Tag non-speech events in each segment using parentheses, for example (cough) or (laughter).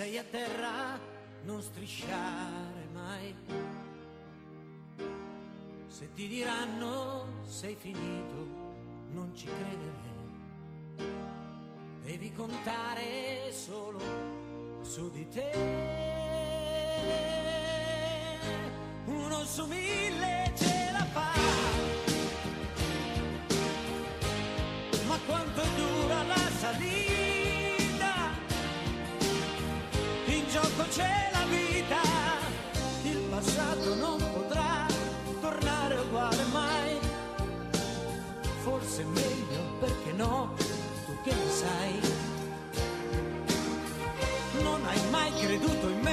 Sei a terra non strisciare mai. Se ti diranno sei finito, non ci credere. Devi contare solo su di te. Uno su mille ce la fa. Ma quanto dura la gioco c'è la vita, il passato non potrà tornare uguale mai. Forse è meglio perché no, tu che ne sai. Non hai mai creduto in me,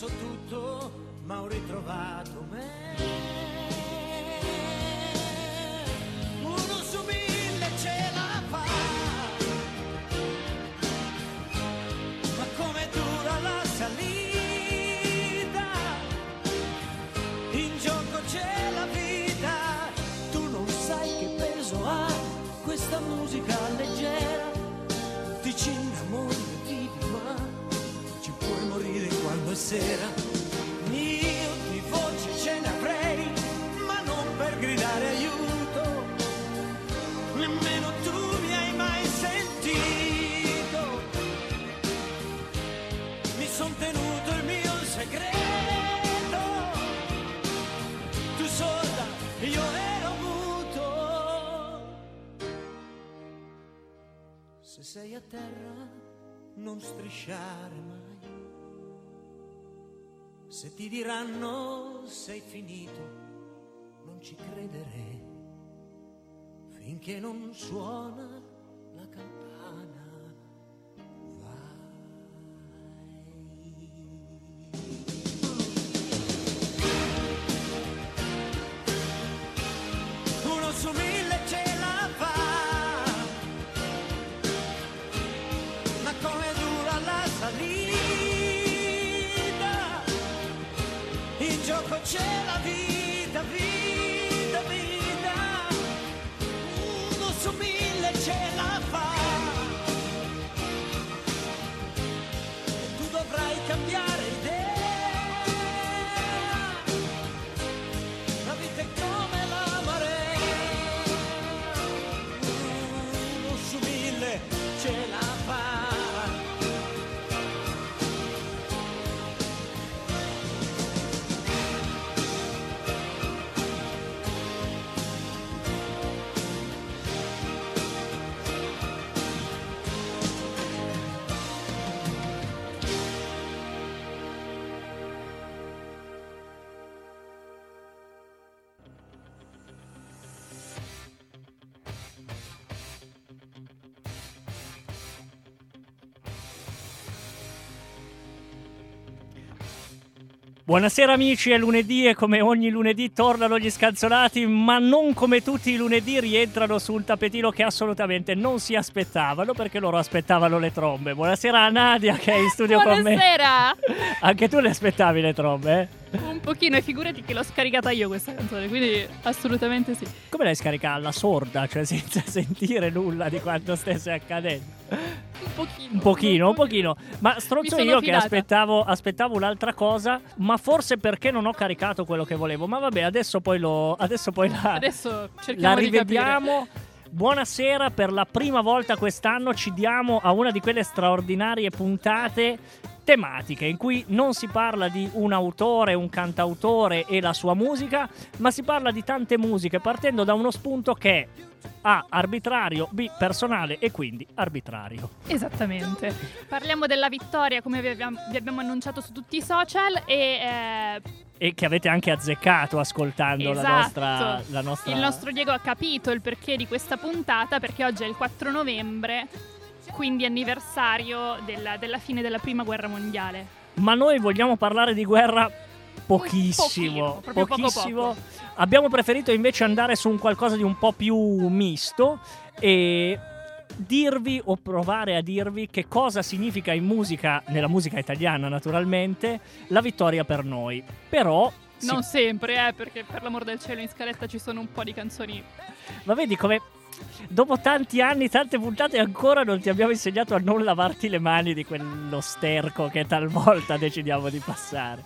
perso tutto, ma ho ritrovato me. Strisciare mai. Se ti diranno sei finito, non ci credere finché non suona la campana. Buonasera amici, è lunedì e come ogni lunedì tornano gli scanzonati, ma non come tutti i lunedì rientrano su un tapetino che assolutamente non si aspettavano perché loro aspettavano le trombe. Buonasera a Nadia che è in studio con me. Buonasera! Anche tu le aspettavi le trombe? Eh? Un pochino e figurati che l'ho scaricata io questa canzone, quindi assolutamente sì. Come l'hai scaricata? Alla sorda, cioè senza (laughs) sentire nulla di quanto stesse accadendo? Un pochino. Un pochino, un pochino. Ma stronzo io che fidata. aspettavo, aspettavo un'altra cosa, ma forse perché non ho caricato quello che volevo. Ma vabbè, adesso poi lo. Adesso poi la, Adesso la rivediamo. Buonasera, per la prima volta quest'anno ci diamo a una di quelle straordinarie puntate tematiche in cui non si parla di un autore, un cantautore e la sua musica, ma si parla di tante musiche partendo da uno spunto che è A arbitrario, B personale e quindi arbitrario. Esattamente. Parliamo della vittoria, come vi abbiamo, vi abbiamo annunciato su tutti i social e eh, E che avete anche azzeccato ascoltando la, Esatto. nostra, la nostra... il nostro Diego ha capito il perché di questa puntata, perché oggi è il 4 novembre, quindi anniversario della, della fine della prima guerra mondiale. Ma noi vogliamo parlare di guerra pochissimo. Pochino, proprio poco pochissimo. poco. Abbiamo preferito invece andare su un qualcosa di un po' più misto e dirvi o provare a dirvi che cosa significa in musica, nella musica italiana naturalmente, la vittoria per noi. Però si- Non sempre, eh, perché per l'amor del cielo in scaletta ci sono un po' di canzoni. Ma vedi come dopo tanti anni, tante puntate ancora non ti abbiamo insegnato a non lavarti le mani di quello sterco che talvolta decidiamo di passare.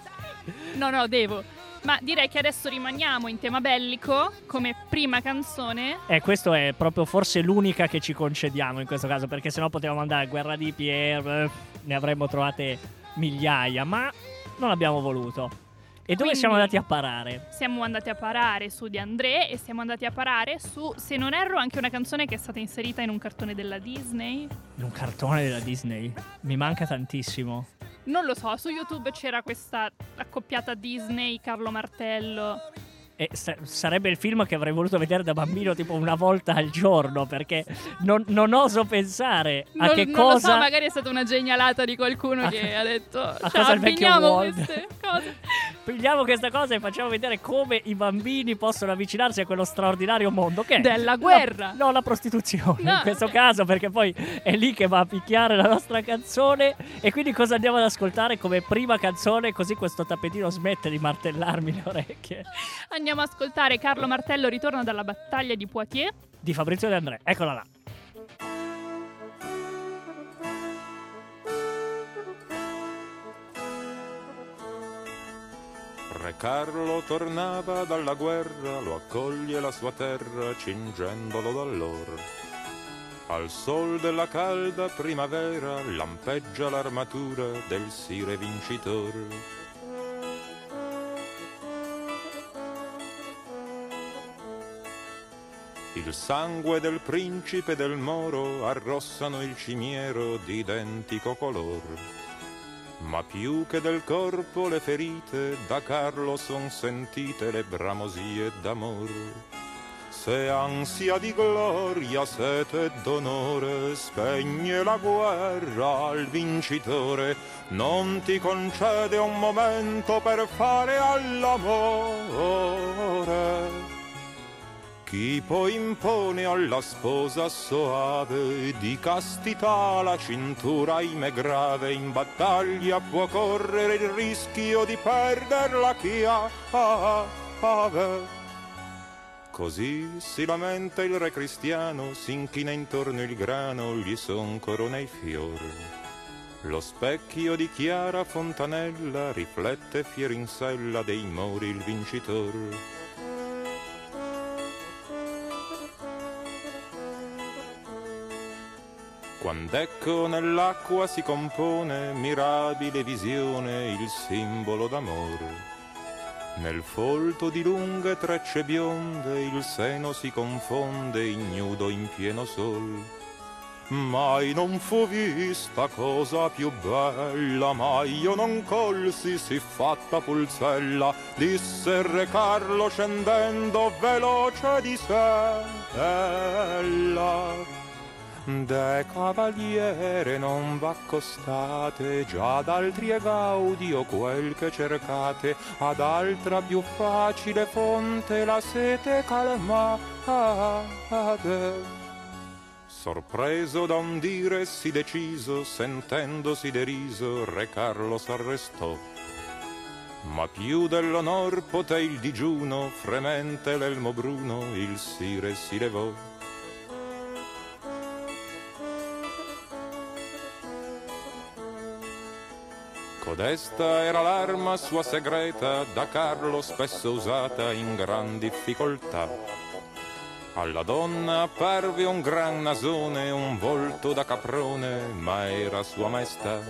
No, no, devo. Ma direi che adesso rimaniamo in tema bellico come prima canzone. E questo è proprio forse l'unica che ci concediamo in questo caso, perché sennò potevamo andare a Guerra di Pierre, eh, ne avremmo trovate migliaia, ma non abbiamo voluto. E dove Quindi- siamo andati a parare? Siamo andati a parare su di André e siamo andati a parare su, se non erro, anche una canzone che è stata inserita in un cartone della Disney. In un cartone della Disney. Mi manca tantissimo. Non lo so, su YouTube c'era questa accoppiata Disney, Carlo Martello. E sa- sarebbe il film che avrei voluto vedere da bambino tipo una volta al giorno, perché non, non oso pensare a non, che non cosa... lo so, magari è stata una genialata di qualcuno A- che ha detto a "Cioè, cosa il vecchio Walt?" (laughs) Pigliamo questa cosa e facciamo vedere come i bambini possono avvicinarsi a quello straordinario mondo che è Della guerra. No, la prostituzione No, in questo caso, perché poi è lì che va a picchiare la nostra canzone. E quindi cosa andiamo ad ascoltare come prima canzone? Così questo tappetino smette di martellarmi le orecchie. Andiamo a ascoltare Carlo Martello ritorna dalla battaglia di Poitiers. Di Fabrizio De André, eccola là. Re Carlo tornava dalla guerra, lo accoglie la sua terra, cingendolo d'allor. Al sol della calda primavera lampeggia l'armatura del sire vincitor. Il sangue del principe del Moro arrossano il cimiero di identico color. Ma più che del corpo le ferite, da Carlo son sentite le bramosie d'amor. Se ansia di gloria, sete d'onore, spegne la guerra al vincitore, non ti concede un momento per fare all'amore. Chi poi impone alla sposa soave di castità la cintura ahimè grave in battaglia può correre il rischio di perderla chi ha ave. Così si lamenta il re cristiano, si inchina intorno il grano, gli son corona i fior. Lo specchio di chiara fontanella riflette fier in sella dei mori il vincitor. Quand'ecco nell'acqua si compone mirabile visione il simbolo d'amore. Nel folto di lunghe trecce bionde il seno si confonde ignudo in pieno sol. Mai non fu vista cosa più bella, mai io non colsi si fatta pulzella, disse re Carlo scendendo veloce di sella. De cavaliere non v'accostate, già d'altri è gaudio quel che cercate, ad altra più facile fonte la sete calmate. Sorpreso da un dire sì deciso, sentendosi deriso, re Carlo s'arrestò. Ma più dell'onor poté il digiuno, fremente l'elmo bruno, il sire si levò. Codesta era l'arma sua segreta, da Carlo spesso usata in gran difficoltà. Alla donna apparve un gran nasone, un volto da caprone, ma era sua maestà.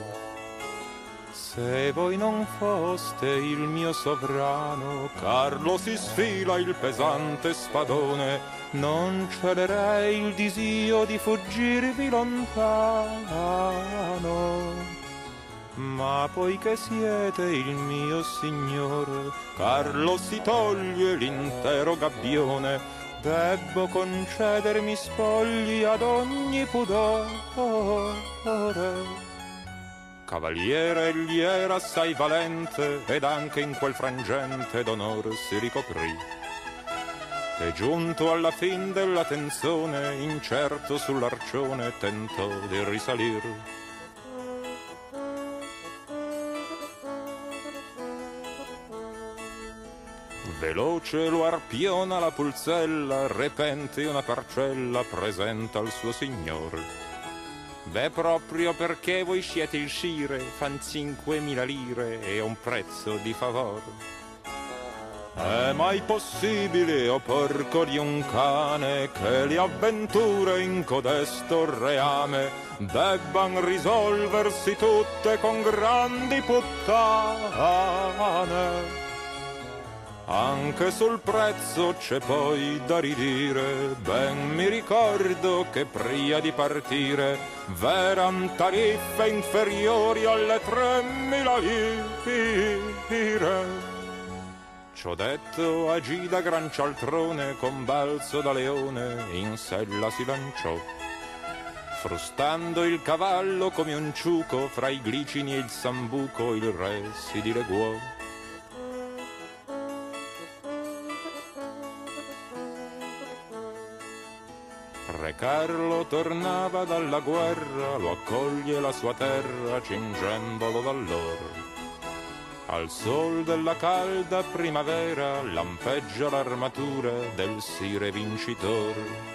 Se voi non foste il mio sovrano, Carlo si sfila il pesante spadone, non celerei il disio di fuggirvi lontano. Ma poiché siete il mio signore, Carlo si toglie l'intero gabbione, debbo concedermi spogli ad ogni pudore. Cavaliere egli era assai valente, ed anche in quel frangente d'onor si ricoprì. E giunto alla fin della tenzone, incerto sull'arcione tentò di risalir. Veloce lo arpiona la pulzella, repente una parcella presenta al suo signor. Beh, proprio perché voi siete il sire, fan cinquemila lire e un prezzo di favor. È mai possibile, o porco di un cane, che le avventure in codesto reame debban risolversi tutte con grandi puttane? Anche sul prezzo c'è poi da ridire, ben mi ricordo che prima di partire v'eran tariffe inferiori alle tremila lire. Ciò detto agì da gran cialtrone con balzo da leone in sella si lanciò. Frustando il cavallo come un ciuco fra i glicini e il sambuco il re si dileguò. Re Carlo tornava dalla guerra, lo accoglie la sua terra cingendolo d'allora. Al sol della calda primavera lampeggia l'armatura del sire vincitore.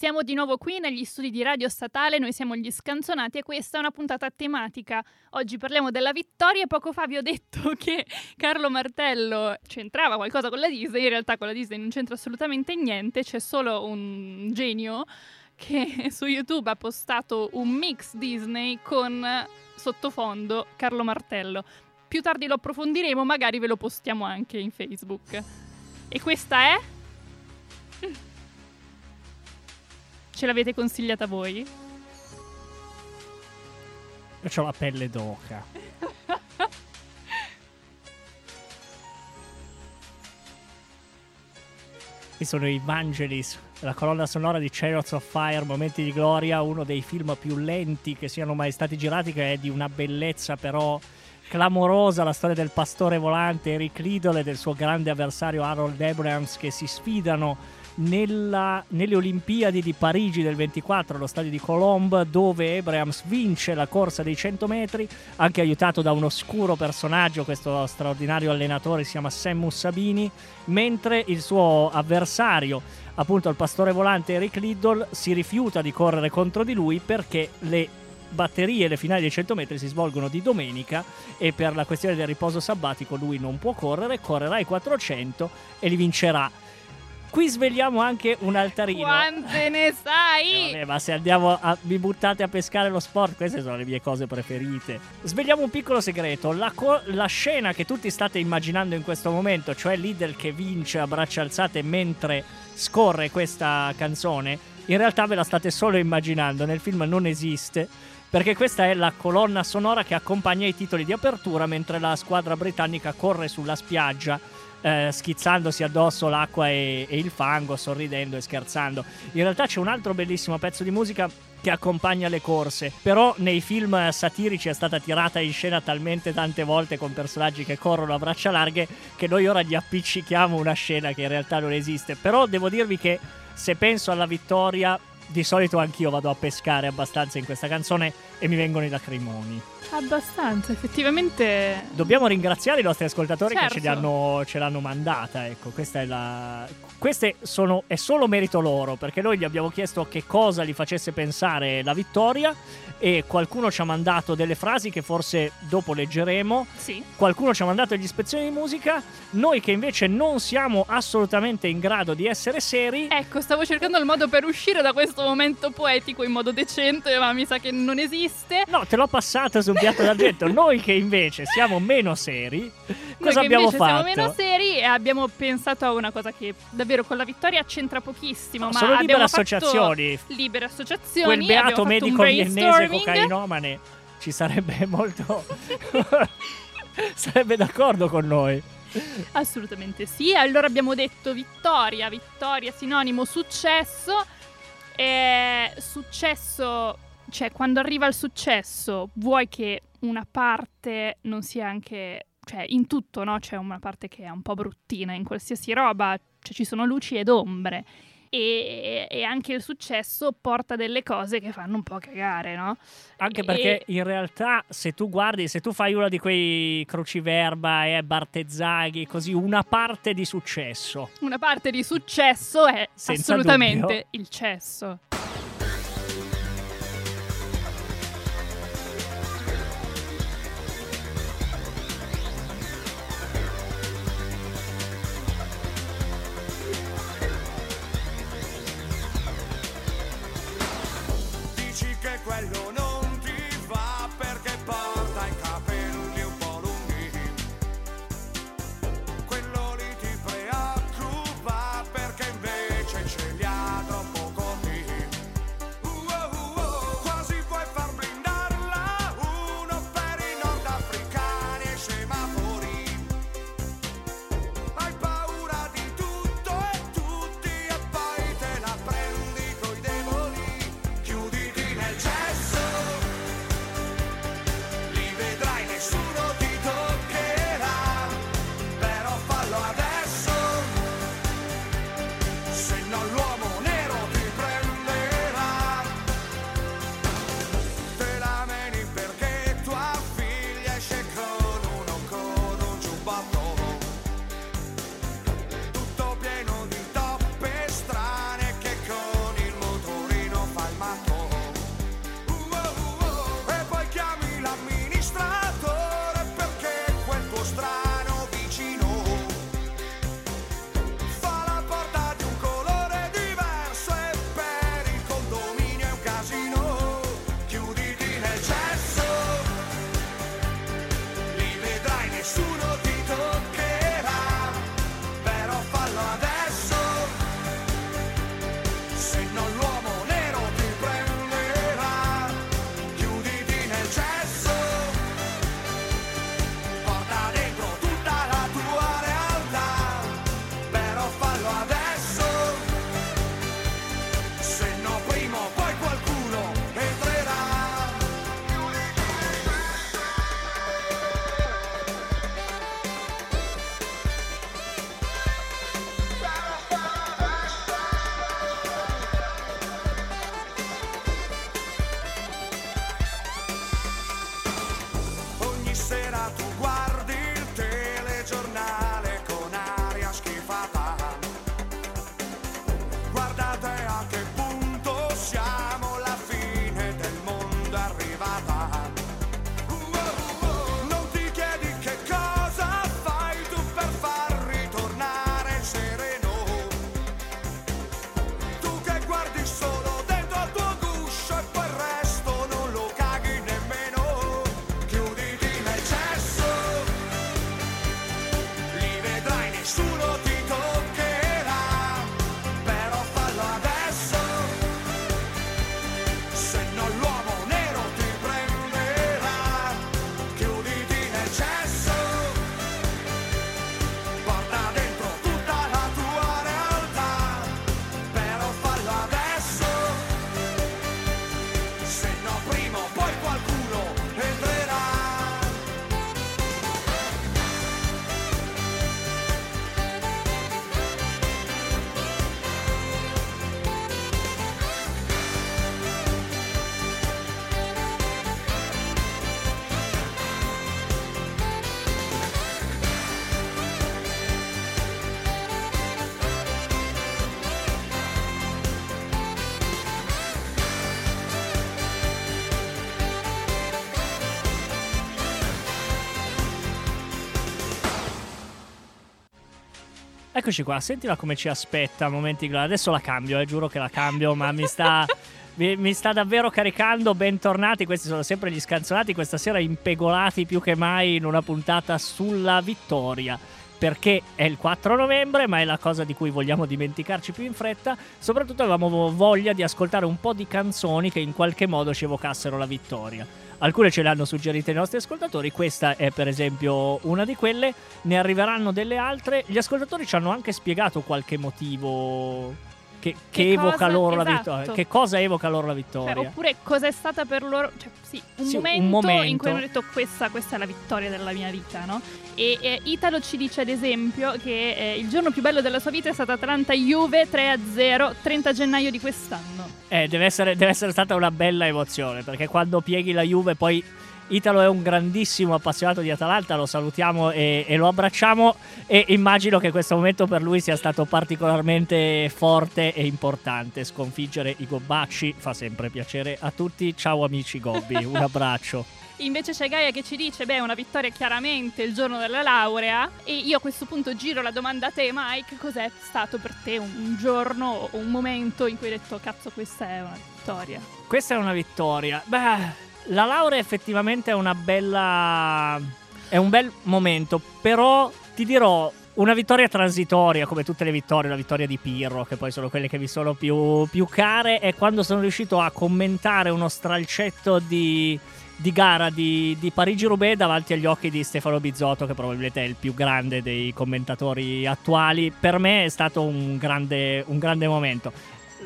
Siamo di nuovo qui negli studi di Radio Statale, noi siamo gli Scanzonati e questa è una puntata tematica. Oggi parliamo della vittoria e poco fa vi ho detto (laughs) che Carlo Martello c'entrava qualcosa con la Disney, in realtà con la Disney non c'entra assolutamente niente, c'è solo un genio che (laughs) su YouTube ha postato un mix Disney con sottofondo Carlo Martello. Più tardi lo approfondiremo, magari ve lo postiamo anche in Facebook. E questa è... (laughs) Ce l'avete consigliata voi? Io ho la pelle d'oca. Qui sono i Vangelis, la colonna sonora di Chariots of Fire, Momenti di Gloria, uno dei film più lenti che siano mai stati girati, che è di una bellezza però clamorosa, la storia del pastore volante Eric Liddell e del suo grande avversario Harold Abrams che si sfidano nella, nelle Olimpiadi di Parigi del 24, allo stadio di Colombe, dove Abrams vince la corsa dei 100 metri, anche aiutato da un oscuro personaggio, questo straordinario allenatore si chiama Sammus Sabini, mentre il suo avversario, appunto il pastore volante Eric Liddell, si rifiuta di correre contro di lui perché le batterie le finali dei 100 metri si svolgono di domenica e per la questione del riposo sabbatico lui non può correre, correrà i 400 e li vincerà. Qui svegliamo anche un altarino. Quante ne sai? Eh, vabbè, ma se andiamo a, mi buttate a pescare lo sport, queste sono le mie cose preferite. Svegliamo un piccolo segreto: la, co- la scena che tutti state immaginando in questo momento, cioè Lidl che vince a braccia alzate mentre scorre questa canzone, in realtà ve la state solo immaginando. Nel film non esiste. Perché questa è la colonna sonora che accompagna i titoli di apertura mentre la squadra britannica corre sulla spiaggia eh, schizzandosi addosso l'acqua e, e, il fango, sorridendo e scherzando. In realtà c'è un altro bellissimo pezzo di musica che accompagna le corse, però nei film satirici è stata tirata in scena talmente tante volte con personaggi che corrono a braccia larghe che noi ora gli appiccichiamo una scena che in realtà non esiste. Però devo dirvi che se penso alla vittoria di solito anch'io vado a pescare abbastanza in questa canzone e mi vengono i lacrimoni. Abbastanza, effettivamente. Dobbiamo ringraziare i nostri ascoltatori Certo. che ce, li hanno- ce l'hanno mandata. Ecco, questa è la. Queste sono. È solo merito loro, perché noi gli abbiamo chiesto che cosa gli facesse pensare la vittoria. E qualcuno ci ha mandato delle frasi che forse dopo leggeremo. Sì. Qualcuno ci ha mandato degli ispezioni di musica. Noi che invece non siamo assolutamente in grado di essere seri. Ecco, stavo cercando il modo per uscire da questo momento poetico in modo decente, ma mi sa che non esiste. No, te l'ho passata su un piatto d'argento. (laughs) Noi che invece siamo meno seri, cosa abbiamo fatto? siamo meno seri e abbiamo pensato a una cosa che davvero con la vittoria c'entra pochissimo. No, ma sono libere associazioni. Libere associazioni. Quel beato medico viennese cocainomane ci sarebbe (laughs) molto. sarebbe d'accordo con noi. Assolutamente sì. Allora abbiamo detto vittoria, vittoria sinonimo successo. E successo, cioè quando arriva il successo, vuoi che una parte non sia anche, cioè in tutto, no? C'è una parte che è un po' bruttina in qualsiasi roba, cioè ci sono luci ed ombre. E, e anche il successo porta delle cose che fanno un po' cagare, no? Anche E- perché in realtà, se tu guardi, se tu fai uno di quei cruciverba e Bartezzaghi, così una parte di successo. Una parte di successo è Senza assolutamente dubbio. il cesso. Eccoci qua, sentila come ci aspetta. Momenti. Adesso la cambio, eh, giuro che la cambio, ma mi sta. (laughs) Mi, mi sta davvero caricando, bentornati, questi sono sempre gli scanzonati, questa sera impegolati più che mai in una puntata sulla vittoria perché è il 4 novembre, ma è la cosa di cui vogliamo dimenticarci più in fretta. Soprattutto avevamo voglia di ascoltare un po' di canzoni che in qualche modo ci evocassero la vittoria. Alcune ce le hanno suggerite i nostri ascoltatori, questa è per esempio una di quelle, ne arriveranno delle altre. Gli ascoltatori ci hanno anche spiegato qualche motivo che, che Che evoca cosa- loro la esatto. vittoria. Che cosa evoca loro la Cioè, vittoria? oppure cosa è stata per loro, cioè, sì, un, Sì, un momento momento. in cui hanno detto questa, questa è la vittoria della mia vita, no? E eh, Italo ci dice ad esempio che eh, il giorno più bello della sua vita è stato Atalanta-Juve 3-0, 30 gennaio di quest'anno. Eh, deve essere, deve essere stata una bella emozione perché quando pieghi la Juve poi Italo è un grandissimo appassionato di Atalanta, lo salutiamo e, e lo abbracciamo e immagino che questo momento per lui sia stato particolarmente forte e importante. Sconfiggere i Gobbacci fa sempre piacere a tutti. Ciao amici Gobbi, un (laughs) abbraccio. Invece c'è Gaia che ci dice, beh, una vittoria chiaramente il giorno della laurea. E io a questo punto giro la domanda a te, Mike, cos'è stato per te un, un giorno o un momento in cui hai detto, cazzo, questa è una vittoria? Questa è una vittoria. Beh, la laurea effettivamente è una bella. È un bel momento, però ti dirò. Una vittoria transitoria, come tutte le vittorie, la vittoria di Pirro, che poi sono quelle che vi sono più, più care, è quando sono riuscito a commentare uno stralcetto di, di gara di, di Parigi-Roubaix davanti agli occhi di Stefano Bizzotto, che probabilmente è il più grande dei commentatori attuali. Per me è stato un grande, un grande momento.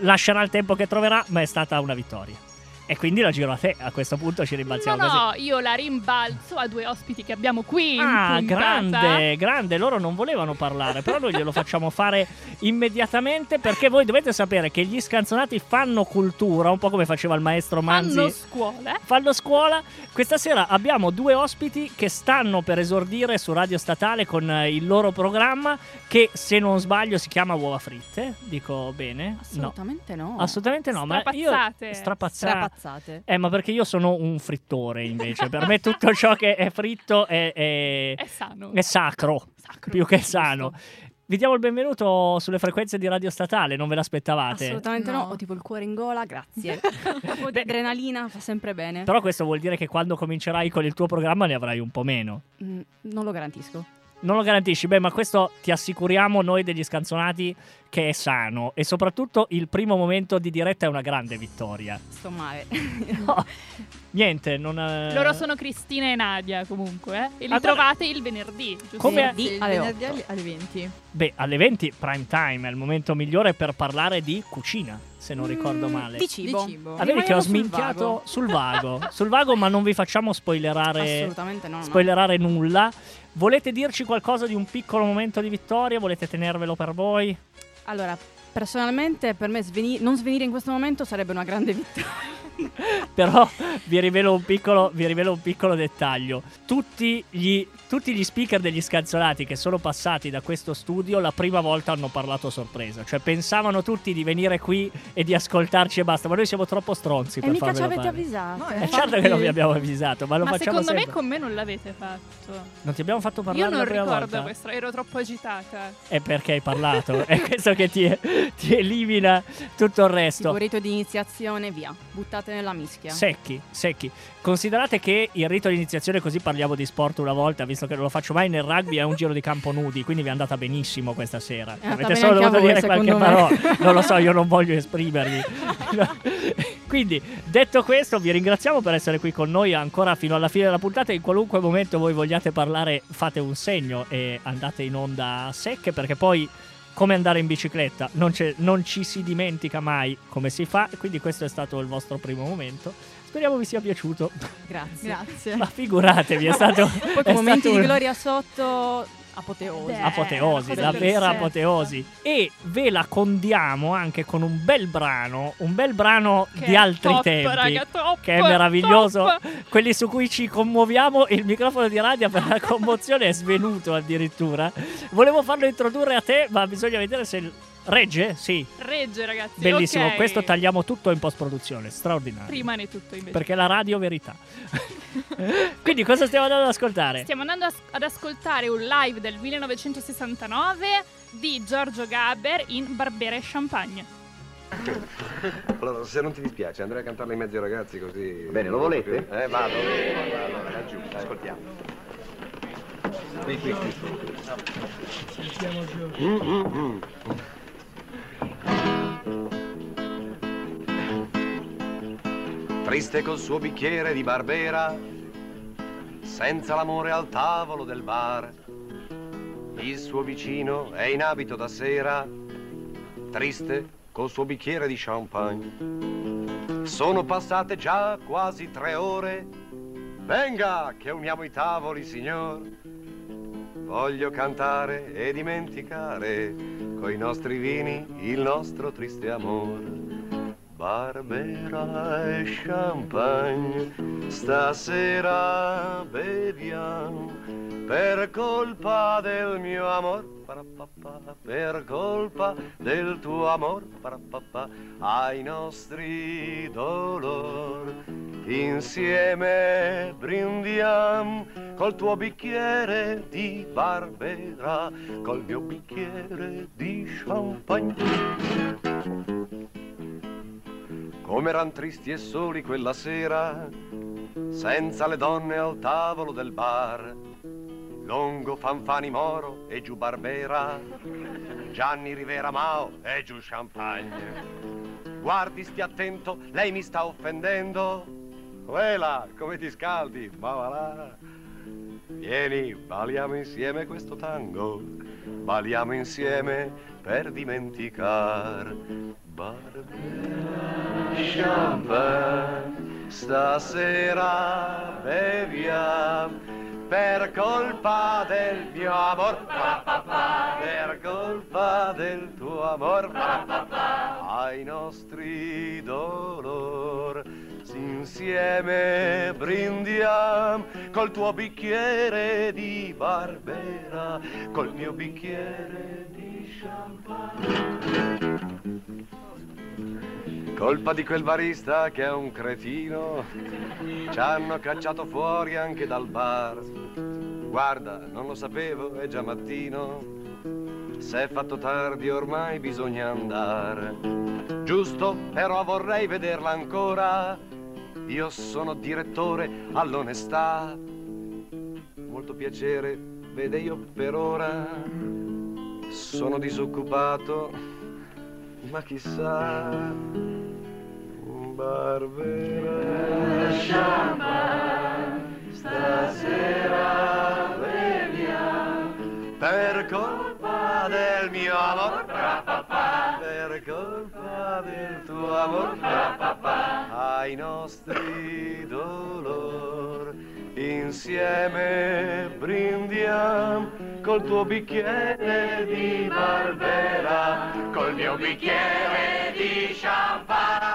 Lascerà il tempo che troverà, ma è stata una vittoria. E quindi la giro a te. A questo punto ci No, rimbalziamo così. no, io la rimbalzo a due ospiti che abbiamo qui. Ah, grande, grande. Loro non volevano parlare, però noi glielo facciamo fare immediatamente perché voi dovete sapere che gli scanzonati fanno cultura, un po' come faceva il maestro Manzi. Fanno scuola. Fanno scuola. Questa sera abbiamo due ospiti che stanno per esordire su Radio Statale con eh, il loro programma che se non sbaglio si chiama Uova Fritte. Dico bene? Assolutamente no. No. Assolutamente no, ma io Strapazzate. strapazzate. Strapazzate. Eh, ma perché io sono un frittore invece. per me tutto ciò che è fritto è, è- È sano. è sacro, Sacro. più che sano. Vi diamo il benvenuto sulle frequenze di Radio Statale, non ve l'aspettavate? Assolutamente no. No. Ho tipo il cuore in gola, grazie. (laughs) Un po' di adrenalina fa sempre bene. Però questo vuol dire che quando comincerai con il tuo programma ne avrai un po' meno. Mm, non lo garantisco. Non lo garantisci? Beh, ma questo ti assicuriamo noi degli scanzonati che è sano. E soprattutto il primo momento di diretta è una grande vittoria. Sto male. (laughs) No, niente, non... eh, Loro sono Cristina e Nadia comunque, eh? E li Ah, trovate il venerdì, giusto? Come- Venerdì Sì, il alle venerdì 8. alle, alle 20. Beh, alle 20 prime time è il momento migliore per parlare di cucina, se non ricordo Mm, male. Di cibo. Di cibo. Ah, vedi che ho Rimaniamo sul sminchiato vago. sul vago. sul vago, ma non vi facciamo spoilerare, Assolutamente no. no. spoilerare nulla. Volete dirci qualcosa di un piccolo momento di vittoria? Volete tenervelo per voi? Allora, personalmente per me sveni- non svenire in questo momento sarebbe una grande vittoria. (laughs) Però vi rivelo un piccolo, vi rivelo un piccolo dettaglio. Tutti gli, tutti gli speaker degli scanzonati che sono passati da questo studio la prima volta hanno parlato a sorpresa. Cioè pensavano tutti di venire qui e di ascoltarci e basta. Ma noi siamo troppo stronzi e per mica ci avete fare. avvisato. No, È infatti- certo che non vi abbiamo avvisato, ma lo Ma facciamo secondo me sempre. con me non l'avete fatto. Non ti abbiamo fatto parlare Io non ricordo questo, ero troppo agitata. È perché hai parlato. (laughs) È questo che ti, ti elimina tutto il resto. Rito di iniziazione, via. Buttate nella mischia. Secchi, secchi. Considerate che il rito di iniziazione, così parliamo di sport una volta, visto che non lo faccio mai nel rugby, è un giro di campo nudi, quindi vi è andata benissimo questa sera. Avete solo dovuto voi, dire qualche me. parola. Non lo so, io non voglio esprimermi. (laughs) quindi, detto questo, vi ringraziamo per essere qui con noi ancora fino alla fine della puntata. In qualunque momento voi vogliate parlare, fate un segno e andate in onda secche, perché poi come andare in bicicletta, non, c'è- non ci si dimentica mai come si fa, e quindi questo è stato il vostro primo momento. Speriamo vi sia piaciuto, Grazie. Grazie. ma figuratevi, è stato, (laughs) Poi con momenti stato di gloria sotto, apoteosi. Beh, apoteosi, la vera apoteosi. E ve la condiamo anche con un bel brano, un bel brano Che di altri top, tempi. raga, top, che è meraviglioso, top. quelli su cui ci commuoviamo. Il microfono di radio per la commozione è svenuto addirittura. Volevo farlo introdurre a te, ma bisogna vedere se regge. Sì, Regge, ragazzi. bellissimo. ok. Questo tagliamo tutto in post produzione, straordinario. Rimane tutto invece. Perché la radio verità. (laughs) Quindi cosa stiamo andando ad ascoltare? Stiamo andando as- ad ascoltare un live del 1969 di Giorgio Gaber in Barbera e Champagne. Allora, se non ti dispiace, andrei a cantarla in mezzo ai ragazzi così. Bene, lo volete? Eh, vado. Allora, laggiù, ascoltiamo. Qui, qui, qui. Mm, mm, Triste col suo bicchiere di barbera, senza l'amore al tavolo del bar. Il suo vicino è in abito da sera, triste col suo bicchiere di champagne. Sono passate già quasi tre ore. Venga, che uniamo i tavoli, signor. Voglio cantare e dimenticare coi nostri vini il nostro triste amore. Barbera e champagne, stasera beviamo per colpa del mio amor, per colpa del tuo amor, ai nostri dolor. Insieme brindiamo col tuo bicchiere di barbera, col mio bicchiere di champagne. Come eran tristi e soli quella sera, senza le donne al tavolo del bar. Longo Fanfani Moro e giù Barbera, Gianni Rivera Mao e giù Champagne. Guardi, stia attento, lei mi sta offendendo. Quella, come ti scaldi? Ma va là. Vieni, balliamo insieme questo tango, balliamo insieme per dimenticar. Barbera, champagne, stasera beviamo per colpa del mio amor, per colpa del tuo amor, ai nostri dolor. Insieme brindiamo col tuo bicchiere di barbera, col mio bicchiere di champagne. Colpa di quel barista che è un cretino, ci hanno cacciato fuori anche dal bar. Guarda, non lo sapevo, è già mattino. Se è fatto tardi ormai bisogna andare. Giusto, però vorrei vederla ancora. Io sono direttore all'onestà. Molto piacere, vede io per ora sono disoccupato, ma chissà. Barbera champagne, stasera beviamo per colpa del mio amor, per colpa del tuo amor, ai nostri dolor. Insieme brindiamo col tuo bicchiere di Barbera, col mio bicchiere di champagne.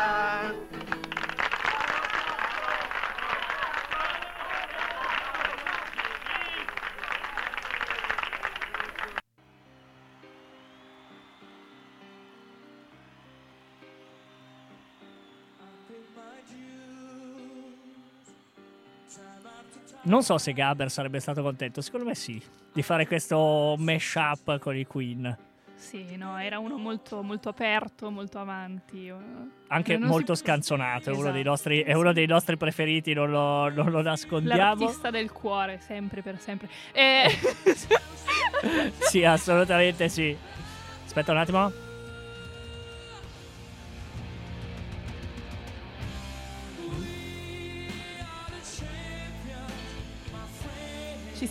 Non so se Gaber sarebbe stato contento, secondo me sì, di fare questo mash-up con i Queen. Sì, no, era uno molto, molto aperto, molto avanti. Anche Non molto si- scanzonato, è, uno dei Esatto. nostri, è uno dei nostri preferiti, non lo, non lo nascondiamo. L'artista del cuore, sempre per sempre. Eh, (laughs) Sì, assolutamente sì. Aspetta un attimo.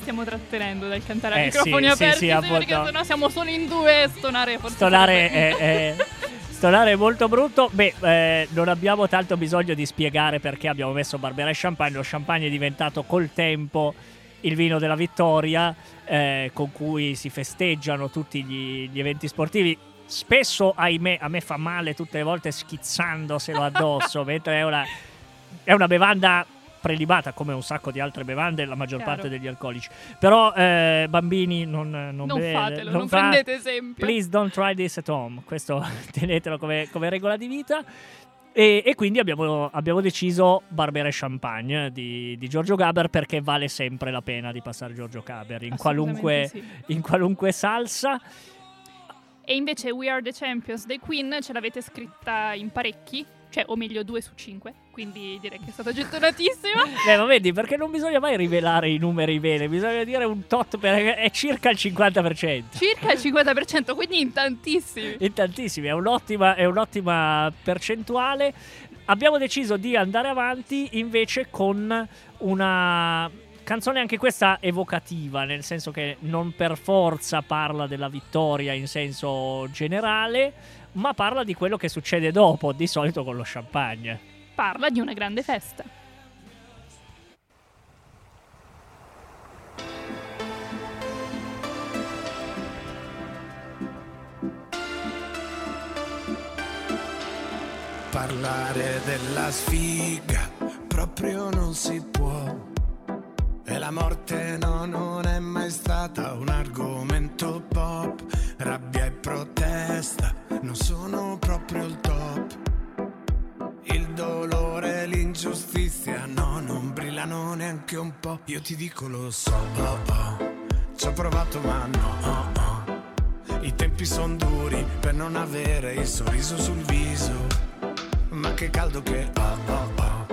Stiamo trattenendo dal cantare a Eh, microfoni sì, sì, aperti sì, perché appunto. sennò siamo solo in due e stonare forse Stonare è, è- (laughs) stonare è molto brutto. Beh, eh, non abbiamo tanto bisogno di spiegare perché abbiamo messo Barbera e Champagne. Lo champagne è diventato col tempo il vino della vittoria eh, con cui si festeggiano tutti gli, gli eventi sportivi. Spesso, ahimè, a me fa male tutte le volte schizzandoselo addosso, (laughs) mentre è una, è una bevanda prelibata come un sacco di altre bevande, la maggior Chiaro. parte degli alcolici. Però, eh, bambini, non, non, Non beve- fatelo, non, fa- prendete esempio. Please don't try this at home. Questo (laughs) tenetelo come, come regola di vita. E, e quindi abbiamo, abbiamo deciso Barbera e Champagne di, di Giorgio Gaber perché vale sempre la pena di passare Giorgio Gaber in qualunque, sì. in qualunque salsa. E invece We Are the Champions dei Queen ce l'avete scritta in parecchi, cioè o meglio due su cinque, quindi direi che è stata gettonatissima. (laughs) Beh, ma vedi, perché non bisogna mai rivelare i numeri bene, bisogna dire un tot perché è circa il 50%. Circa il 50%, quindi in tantissimi. In tantissimi, è un'ottima, è un'ottima percentuale. Abbiamo deciso di andare avanti invece con una canzone anche questa evocativa, nel senso che non per forza parla della vittoria in senso generale, ma parla di quello che succede dopo, di solito con lo champagne. Parla di una grande festa. Parlare della sfiga proprio non si può. E la morte no, non è mai stata un argomento pop. Rabbia e protesta non sono proprio il top. Il dolore e l'ingiustizia no, non brillano neanche un po'. Io ti dico lo so, oh, oh. ci ho provato ma no. Oh, oh. I tempi sono duri per non avere il sorriso sul viso. Ma che caldo che ho, oh, oh.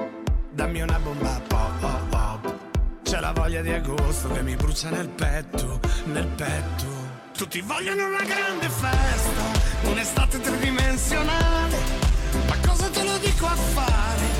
Dammi una bomba pop, oh, oh. C'è la voglia di agosto che mi brucia nel petto, nel petto. Tutti vogliono una grande festa, un'estate tridimensionale. Ma cosa te lo dico a fare?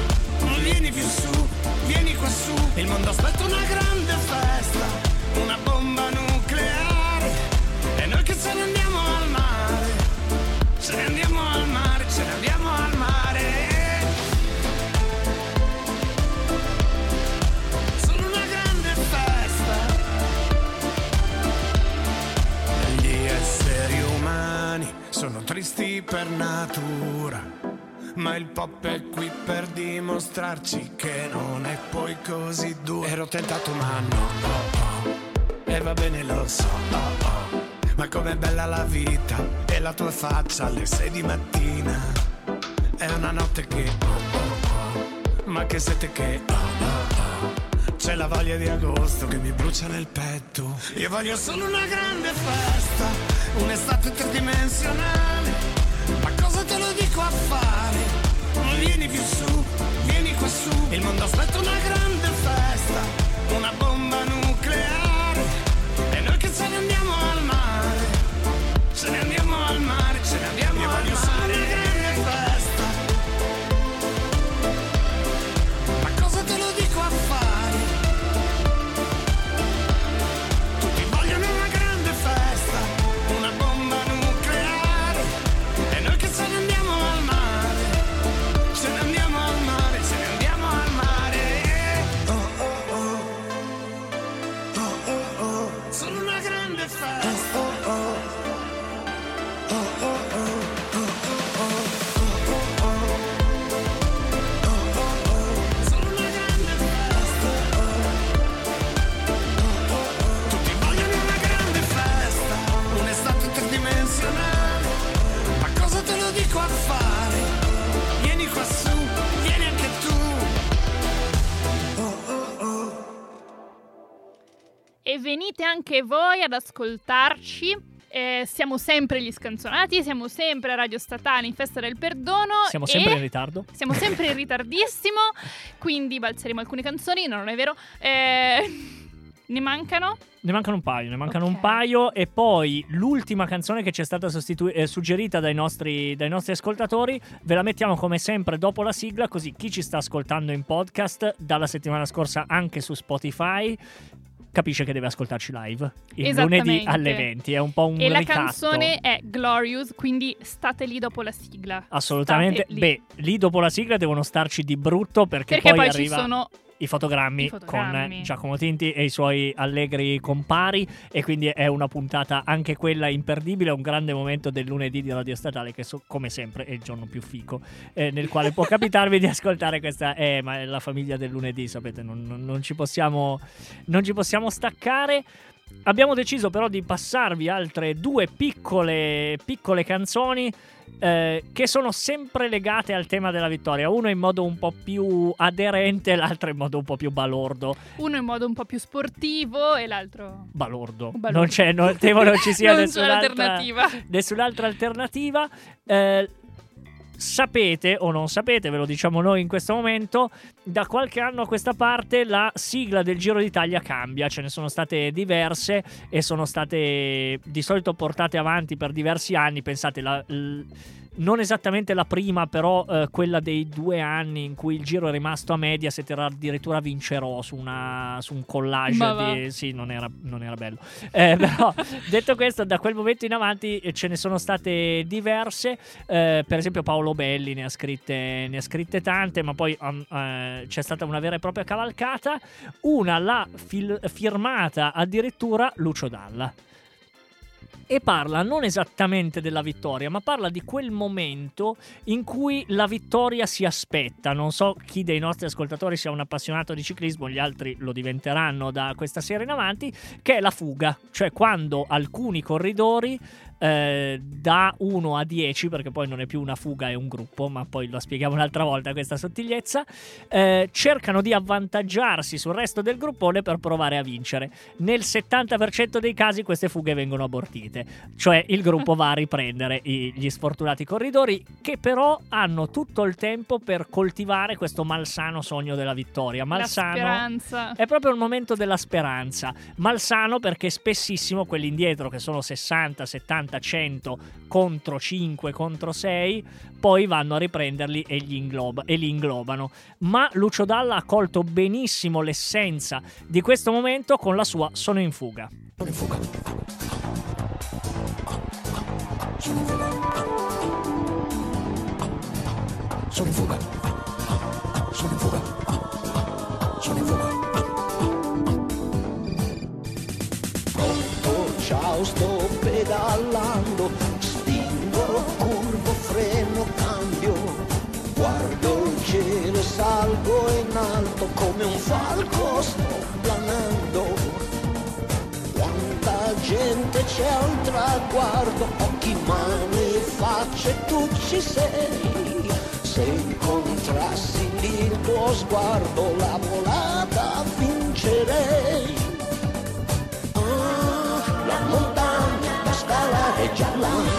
Per natura. Ma il pop è qui per dimostrarci che non è poi così duro. Ero tentato ma no, oh, oh. E va bene lo so, oh, oh. Ma com'è bella la vita e la tua faccia alle sei di mattina. È una notte che oh, oh, oh. Ma che sete che oh, oh, oh. C'è la voglia di agosto che mi brucia nel petto. Io voglio solo una grande festa, un'estate tridimensionale. A fare? Vieni più su, vieni qua su. Il mondo aspetta una grande anche voi ad ascoltarci. Eh, siamo sempre gli scanzonati, siamo sempre a Radio Statale in Festa del Perdono. Siamo sempre in ritardo. Siamo sempre in ritardissimo, (laughs) quindi balzeremo alcune canzoni, no, non è vero. Eh, (laughs) ne mancano? Ne mancano un paio, ne mancano Ok. un paio e poi l'ultima canzone che ci è stata sostitu- eh, suggerita dai nostri, dai nostri ascoltatori ve la mettiamo come sempre dopo la sigla così chi ci sta ascoltando in podcast dalla settimana scorsa anche su Spotify capisce che deve ascoltarci live il lunedì alle 20 è un po' un e la ricatto. canzone è Glorious, quindi state lì dopo la sigla. Assolutamente, lì. beh, lì dopo la sigla devono starci di brutto perché, perché poi, ci arriva sono i fotogrammi, I fotogrammi. con Giacomo Tinti e i suoi allegri compari e quindi è una puntata anche quella imperdibile, un grande momento del lunedì di Radio Statale che so- come sempre è il giorno più fico eh, nel quale può (laughs) capitarvi di ascoltare questa, eh ma è la famiglia del lunedì sapete non, non- non ci possiamo, non ci possiamo staccare. Abbiamo deciso però di passarvi altre due piccole, piccole canzoni eh, che sono sempre legate al tema della vittoria, uno in modo un po' più aderente, l'altro in modo un po' più balordo. Uno in modo un po' più sportivo e l'altro... Balordo. Balordo. Non c'è, non, temo non ci sia (laughs) Non c'è nessun'altra alternativa. nessun'altra alternativa. Eh, sapete o non sapete, ve lo diciamo noi in questo momento, da qualche anno a questa parte la sigla del Giro d'Italia cambia, ce ne sono state diverse e sono state di solito portate avanti per diversi anni, pensate la... l- non esattamente la prima, però eh, quella dei due anni in cui il giro è rimasto a Mediaset era addirittura vincerò su, una, su un collage di... Sì, non era, non era bello. Eh, (laughs) però, detto questo, da quel momento in avanti eh, ce ne sono state diverse. Eh, per esempio, Paolo Belli ne ha scritte, ne ha scritte tante, ma poi um, eh, c'è stata una vera e propria cavalcata. Una l'ha fil- firmata addirittura Lucio Dalla. E parla non esattamente della vittoria, ma parla di quel momento in cui la vittoria si aspetta. Non so chi dei nostri ascoltatori sia un appassionato di ciclismo, gli altri lo diventeranno da questa sera in avanti, che è la fuga, cioè quando alcuni corridori eh, da 1 a 10, perché poi non è più una fuga, è un gruppo, ma poi lo spieghiamo un'altra volta questa sottigliezza, eh, cercano di avvantaggiarsi sul resto del gruppone per provare a vincere. Nel 70% dei casi queste fughe vengono abortite, cioè il gruppo va a riprendere i- gli sfortunati corridori che però hanno tutto il tempo per coltivare questo malsano sogno della vittoria. Malsano è proprio il momento della speranza. Malsano perché spessissimo quelli indietro, che sono 60, 70, 100 contro 5, contro 6, poi vanno a riprenderli e, gli ingloba- e li inglobano. Ma Lucio Dalla ha colto benissimo l'essenza di questo momento con la sua Sono in fuga. Sono in fuga. Sono in fuga. Sono sto pedalando, spingo, curvo, freno, cambio, guardo il cielo e salgo in alto come un falco, sto planando. Quanta gente c'è al traguardo, occhi, mani, facce, tu ci sei. Se incontrassi il tuo sguardo, la volata vincerei. Scalare già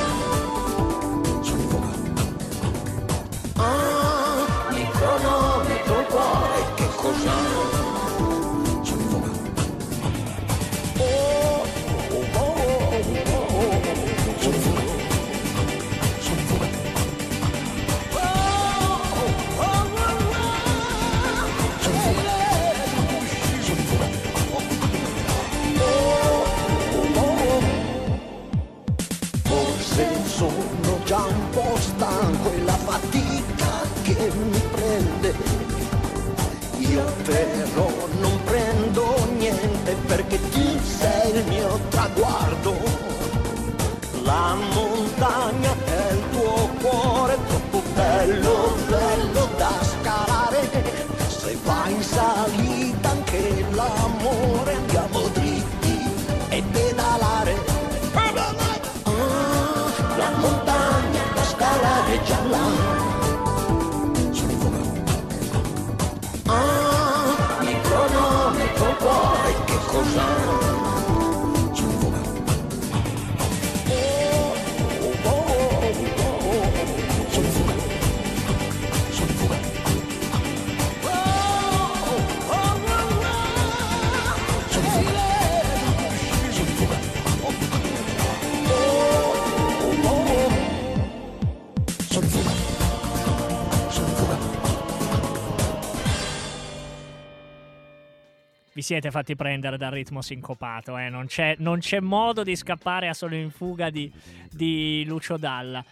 siete fatti prendere dal ritmo sincopato, eh? non, c'è, non c'è modo di scappare a solo in fuga di, di Lucio Dalla.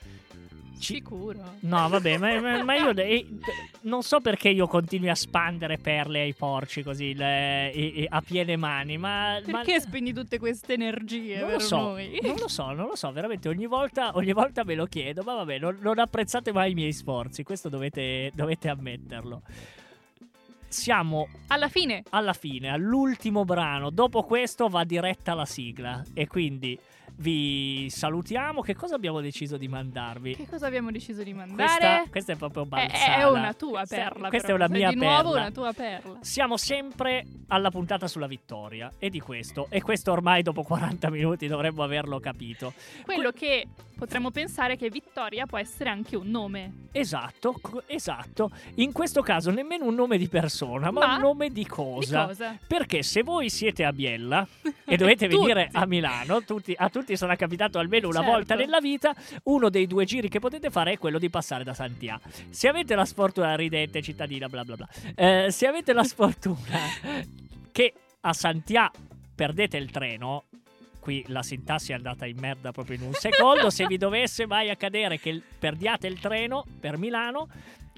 Ci- Sicuro. No, vabbè, ma, ma- ma io eh, non so perché io continui a spandere perle ai porci così le- e- e a piene mani, ma... ma- Perché spendi tutte queste energie non lo so, noi? non lo so, non lo so, veramente ogni volta, ogni volta me lo chiedo, ma vabbè, non, non apprezzate mai i miei sforzi, questo dovete, dovete ammetterlo. Siamo Alla fine, alla fine, all'ultimo brano. Dopo questo va diretta la sigla. E quindi vi salutiamo. Che cosa abbiamo deciso di mandarvi? Che cosa abbiamo deciso di Questa, mandare? questa è proprio È- balzana. è una tua perla. Questa però. è una mia Di nuovo perla. una tua perla. Siamo sempre alla puntata sulla vittoria e di questo, e questo ormai dopo 40 minuti dovremmo averlo capito. Quello che potremmo pensare che Vittoria può essere anche un nome. Esatto, esatto. In questo caso nemmeno un nome di persona, ma, Ma un nome di cosa. Di cosa? Perché se voi siete a Biella (laughs) e dovete venire a Milano, tutti- a tutti sarà capitato almeno una Certo. volta nella vita, uno dei due giri che potete fare è quello di passare da Santià. Se avete la sfortuna, ridente cittadina, bla bla bla, eh, se avete la sfortuna (laughs) che a Santià perdete il treno, qui la sintassi è andata in merda proprio in un secondo, se vi dovesse mai accadere che perdiate il treno per Milano,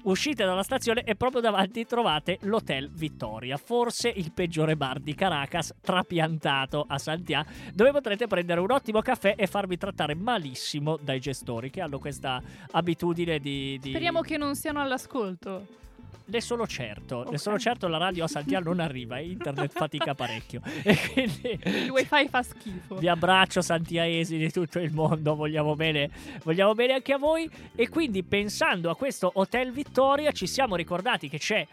uscite dalla stazione e proprio davanti trovate l'Hotel Vittoria, forse il peggiore bar di Caracas, trapiantato a Santià, dove potrete prendere un ottimo caffè e farvi trattare malissimo dai gestori che hanno questa abitudine di... di... Speriamo che non siano all'ascolto. Ne sono certo, ne Ok. sono certo la radio a Santià non arriva, internet fatica parecchio. (laughs) E quindi Il wifi fa schifo. vi abbraccio santiaesi di tutto il mondo, vogliamo bene, vogliamo bene anche a voi. E quindi pensando a questo Hotel Vittoria ci siamo ricordati che c'è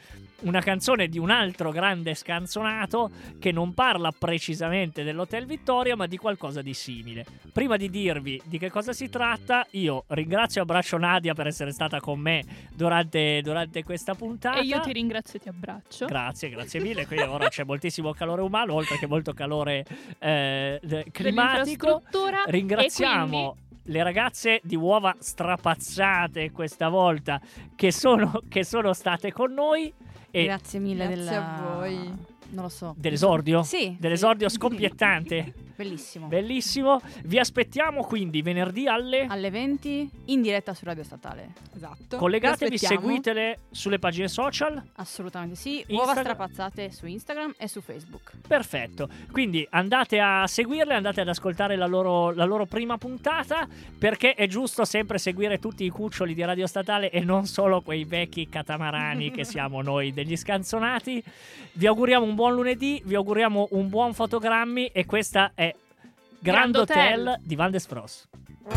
una canzone di un altro grande scanzonato che non parla precisamente dell'Hotel Vittoria ma di qualcosa di simile. Prima di dirvi di che cosa si tratta, io ringrazio e abbraccio Nadia per essere stata con me durante, durante questa puntata. E io ti ringrazio e ti abbraccio. Grazie, grazie mille. (laughs) Qui ora c'è moltissimo calore umano, oltre che molto calore eh, climatico. Ringraziamo le ragazze di uova strapazzate questa volta che sono, che sono state con noi. E Grazie mille Grazie della... a voi. Non lo so. dell'esordio? Sì. Dell'esordio sì. scoppiettante. (laughs) Bellissimo. Bellissimo. Vi aspettiamo quindi venerdì alle. Alle 20 in diretta su Radio Statale. Esatto. Collegatevi, seguitele sulle pagine social. Assolutamente sì. Instagram- Uova strapazzate su Instagram e su Facebook. Perfetto, quindi andate a seguirle, andate ad ascoltare la loro, la loro prima puntata perché è giusto sempre seguire tutti i cuccioli di Radio Statale e non solo quei vecchi catamarani che (laughs) siamo noi degli scanzonati. Vi auguriamo un buon lunedì, vi auguriamo un buon fotogrammi e questa è Grand, Grand Hotel. Hotel di Van des Fros. La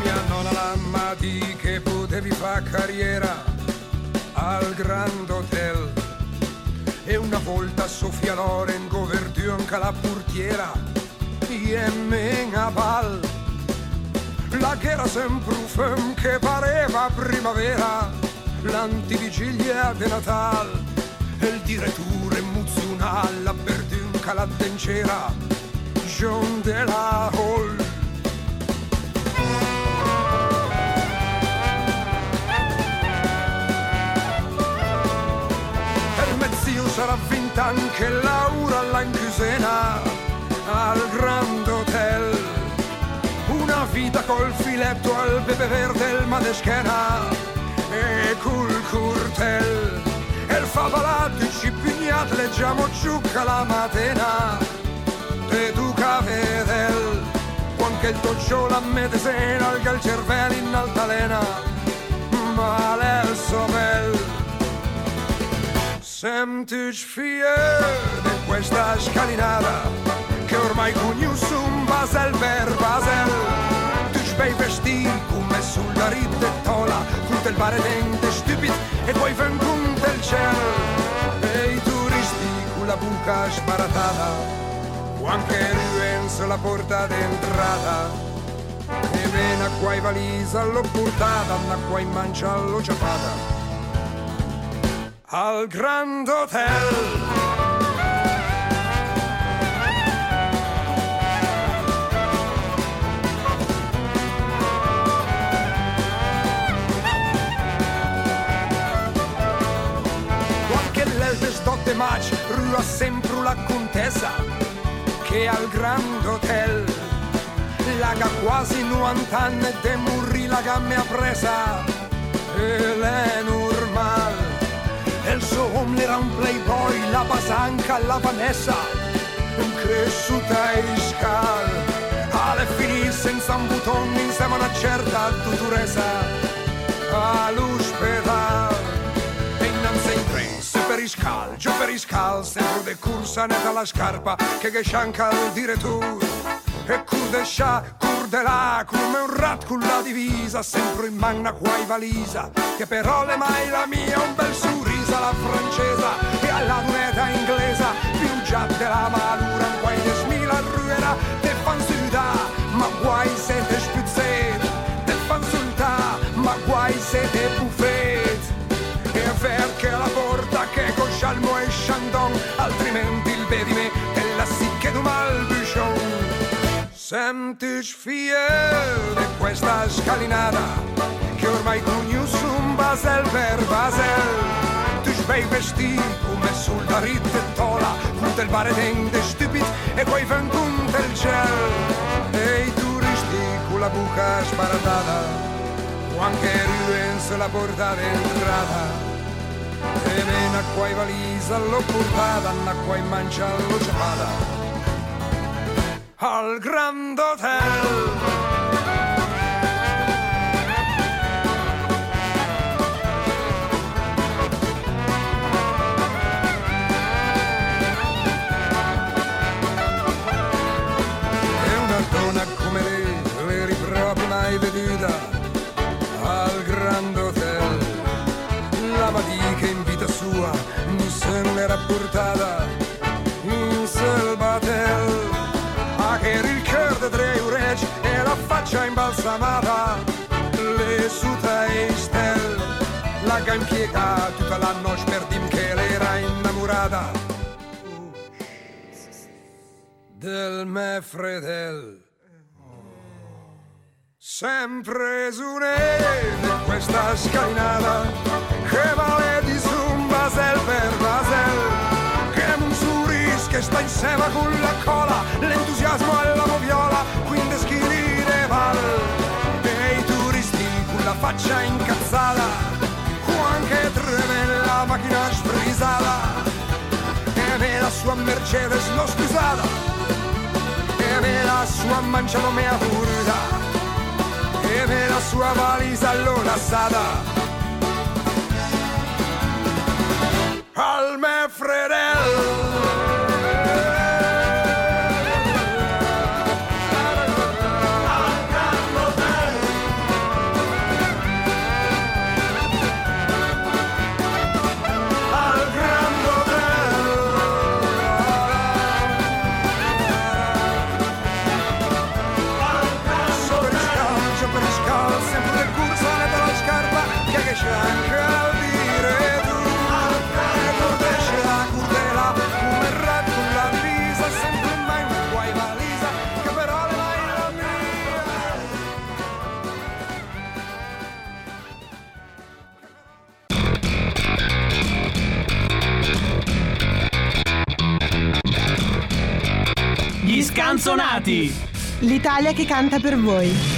mia nonna l'amma di che potevi fare carriera al Grand Hotel e una volta Sofia Loren goverdù anche la portiera era sempre un film che pareva primavera l'antivigilia di Natal e il direttore emozionale la perdù anche la dencera John de la Hall E il mio zio sarà vinto anche Laura in cucina al Grand Hotel. Vita col filetto al pepe verde il madeschena e col curtel. E il favalato ci pignat leggiamo giucca la mattina e tu vedel anche il toccio la medesena al gal cervello in altalena ma l'el so bel Sentici fier di questa scalinata che ormai conosco un basel per basel? Tu bei vestiti come sulla ridettola tutto il bare dente stupido e poi vengono del cielo e i turisti con la buca sbaratata o anche ruenza la porta d'entrata. E vena qua i valisa l'ho portata ma qua in mancia l'ho ciapata al Grand Hotel dotte match rua sempre la contesa che al Grand Hotel laga quasi 90 anni de murri la gamme ha presa. E l'è normal e il suo uomo era un playboy la basanca la Vanessa cresciuta in scal alle e finì senza un button insieme a una certa dottoressa. All'ospedale iscal, giù per iscal sempre de cursa neta la scarpa che che scianca il direttore e cur de scià, cur là, come un rat con la divisa, sempre in manna quai valisa, che però le mai la mia un bel sorrisa la francesa e alla lunetta inglesa, più già della malura, un quai de smila ruera, te fan ma guai se te spizzet, scialmo e chandon, altrimenti il bedime te la sicche du mal buchon. Senti sfie di questa scalinata che ormai cugno un basel per basel. Tu svei vestiti come sul darit e tola, con del bare de stupid e poi ven con del gel. E i turisti con la buca sparatata, o anche ruens la porta d'entrata. E mena qua i valisa l'ho portata, anna qua in mancia l'ho ciapata al Grand Hotel. Portata in Selbatel ma che il cœur de tre ureci e la faccia imbalsamata le suta e stel. La che impiega tutta la noce per dim che lei era innamorata. Del me fredel. Sempre su di questa scalinata che vale di su un basel per basel che sta insieme con la cola l'entusiasmo alla moviola quindi schirire val e i turisti con la faccia incazzata anche treme la macchina sbrisata e me la sua Mercedes l'ho scusata e me la sua mangiato mea purita e me la sua valisa l'ho lasciata al me Gli scanzonati! L'Italia che canta per voi.